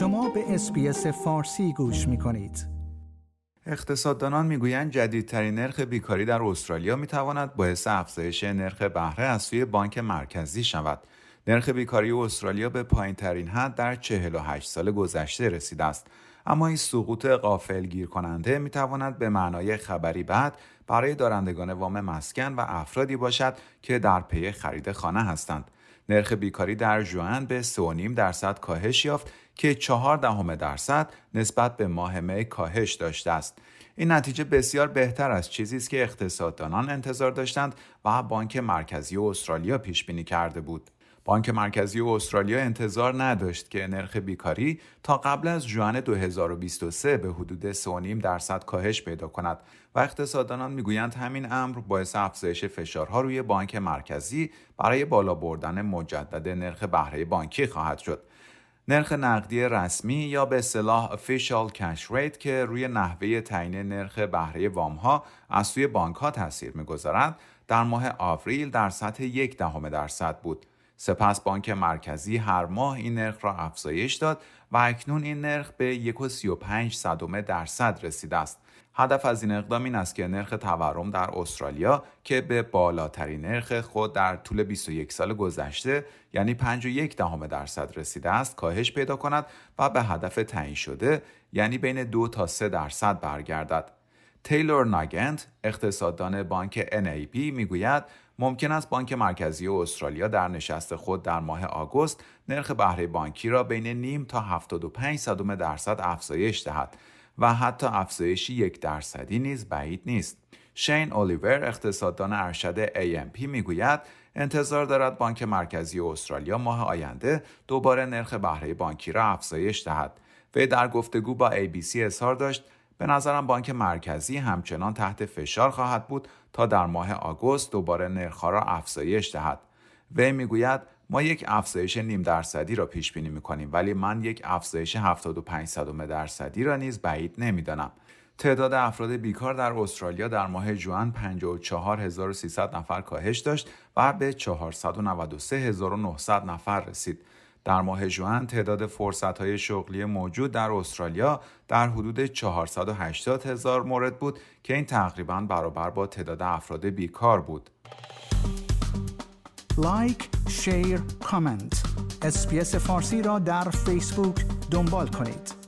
شما به SBS فارسی گوش می کنید. اقتصاددانان می‌گویند جدیدترین نرخ بیکاری در استرالیا می‌تواند باعث افزایش نرخ بهره از سوی بانک مرکزی شود. نرخ بیکاری استرالیا به پایین ترین حد در 48 سال گذشته رسیده است. اما این سقوط غافل گیر کننده می تواند به معنای خبری بد برای دارندگان وام مسکن و افرادی باشد که در پی خرید خانه هستند. نرخ بیکاری در جوان به 3.5 درصد کاهش یافت که 4 دهم درصد نسبت به ماه می کاهش داشته است. این نتیجه بسیار بهتر از چیزی است که اقتصاددانان انتظار داشتند و بانک مرکزی استرالیا پیش بینی کرده بود. بانک مرکزی استرالیا انتظار نداشت که نرخ بیکاری تا قبل از جوان 2023 به حدود 3.5 درصد کاهش پیدا کند و اقتصاددانان می‌گویند همین امر باعث افزایش فشارها روی بانک مرکزی برای بالا بردن مجدد نرخ بهره بانکی خواهد شد. نرخ نقدی رسمی یا به اصطلاح official cash rate که روی نحوه تعیین نرخ بهره وام ها از سوی بانک ها تاثیر می‌گذارد در ماه آوریل در سطح یک دهم درصد بود سپس بانک مرکزی هر ماه این نرخ را افزایش داد و اکنون این نرخ به 1.35 صدم درصد رسیده است. هدف از این اقدام این است که نرخ تورم در استرالیا که به بالاترین نرخ خود در طول 21 سال گذشته یعنی 5.1 دهم درصد رسیده است کاهش پیدا کند و به هدف تعیین شده یعنی بین 2 تا 3 درصد برگردد. تیلور ناگنت اقتصاددان بانک NAB می‌گوید ممکن است بانک مرکزی استرالیا در نشست خود در ماه آگوست نرخ بهره بانکی را بین نیم تا 75 صدم درصد افزایش دهد و حتی افزایشی یک درصدی نیز بعید نیست. شین الیور اقتصاددان ارشد AMP می‌گوید انتظار دارد بانک مرکزی استرالیا ماه آینده دوباره نرخ بهره بانکی را افزایش دهد. وی در گفتگو با ABC اظهار داشت به نظرم بانک مرکزی همچنان تحت فشار خواهد بود تا در ماه آگوست دوباره نرخها را افزایش دهد. وی می‌گوید ما یک افزایش نیم درصدی را پیش بینی می کنیم ولی من یک افزایش 75 درصدی را نیز بعید نمی‌دانم. تعداد افراد بیکار در استرالیا در ماه جوان 54300 نفر کاهش داشت و به 493900 نفر رسید. در ماه جون تعداد فرصت شغلی موجود در استرالیا در حدود 480 هزار مورد بود که این تقریبا برابر با تعداد افراد بیکار بود. like، share، comment. SBS فارسی را در فیسبوک دنبال کنید.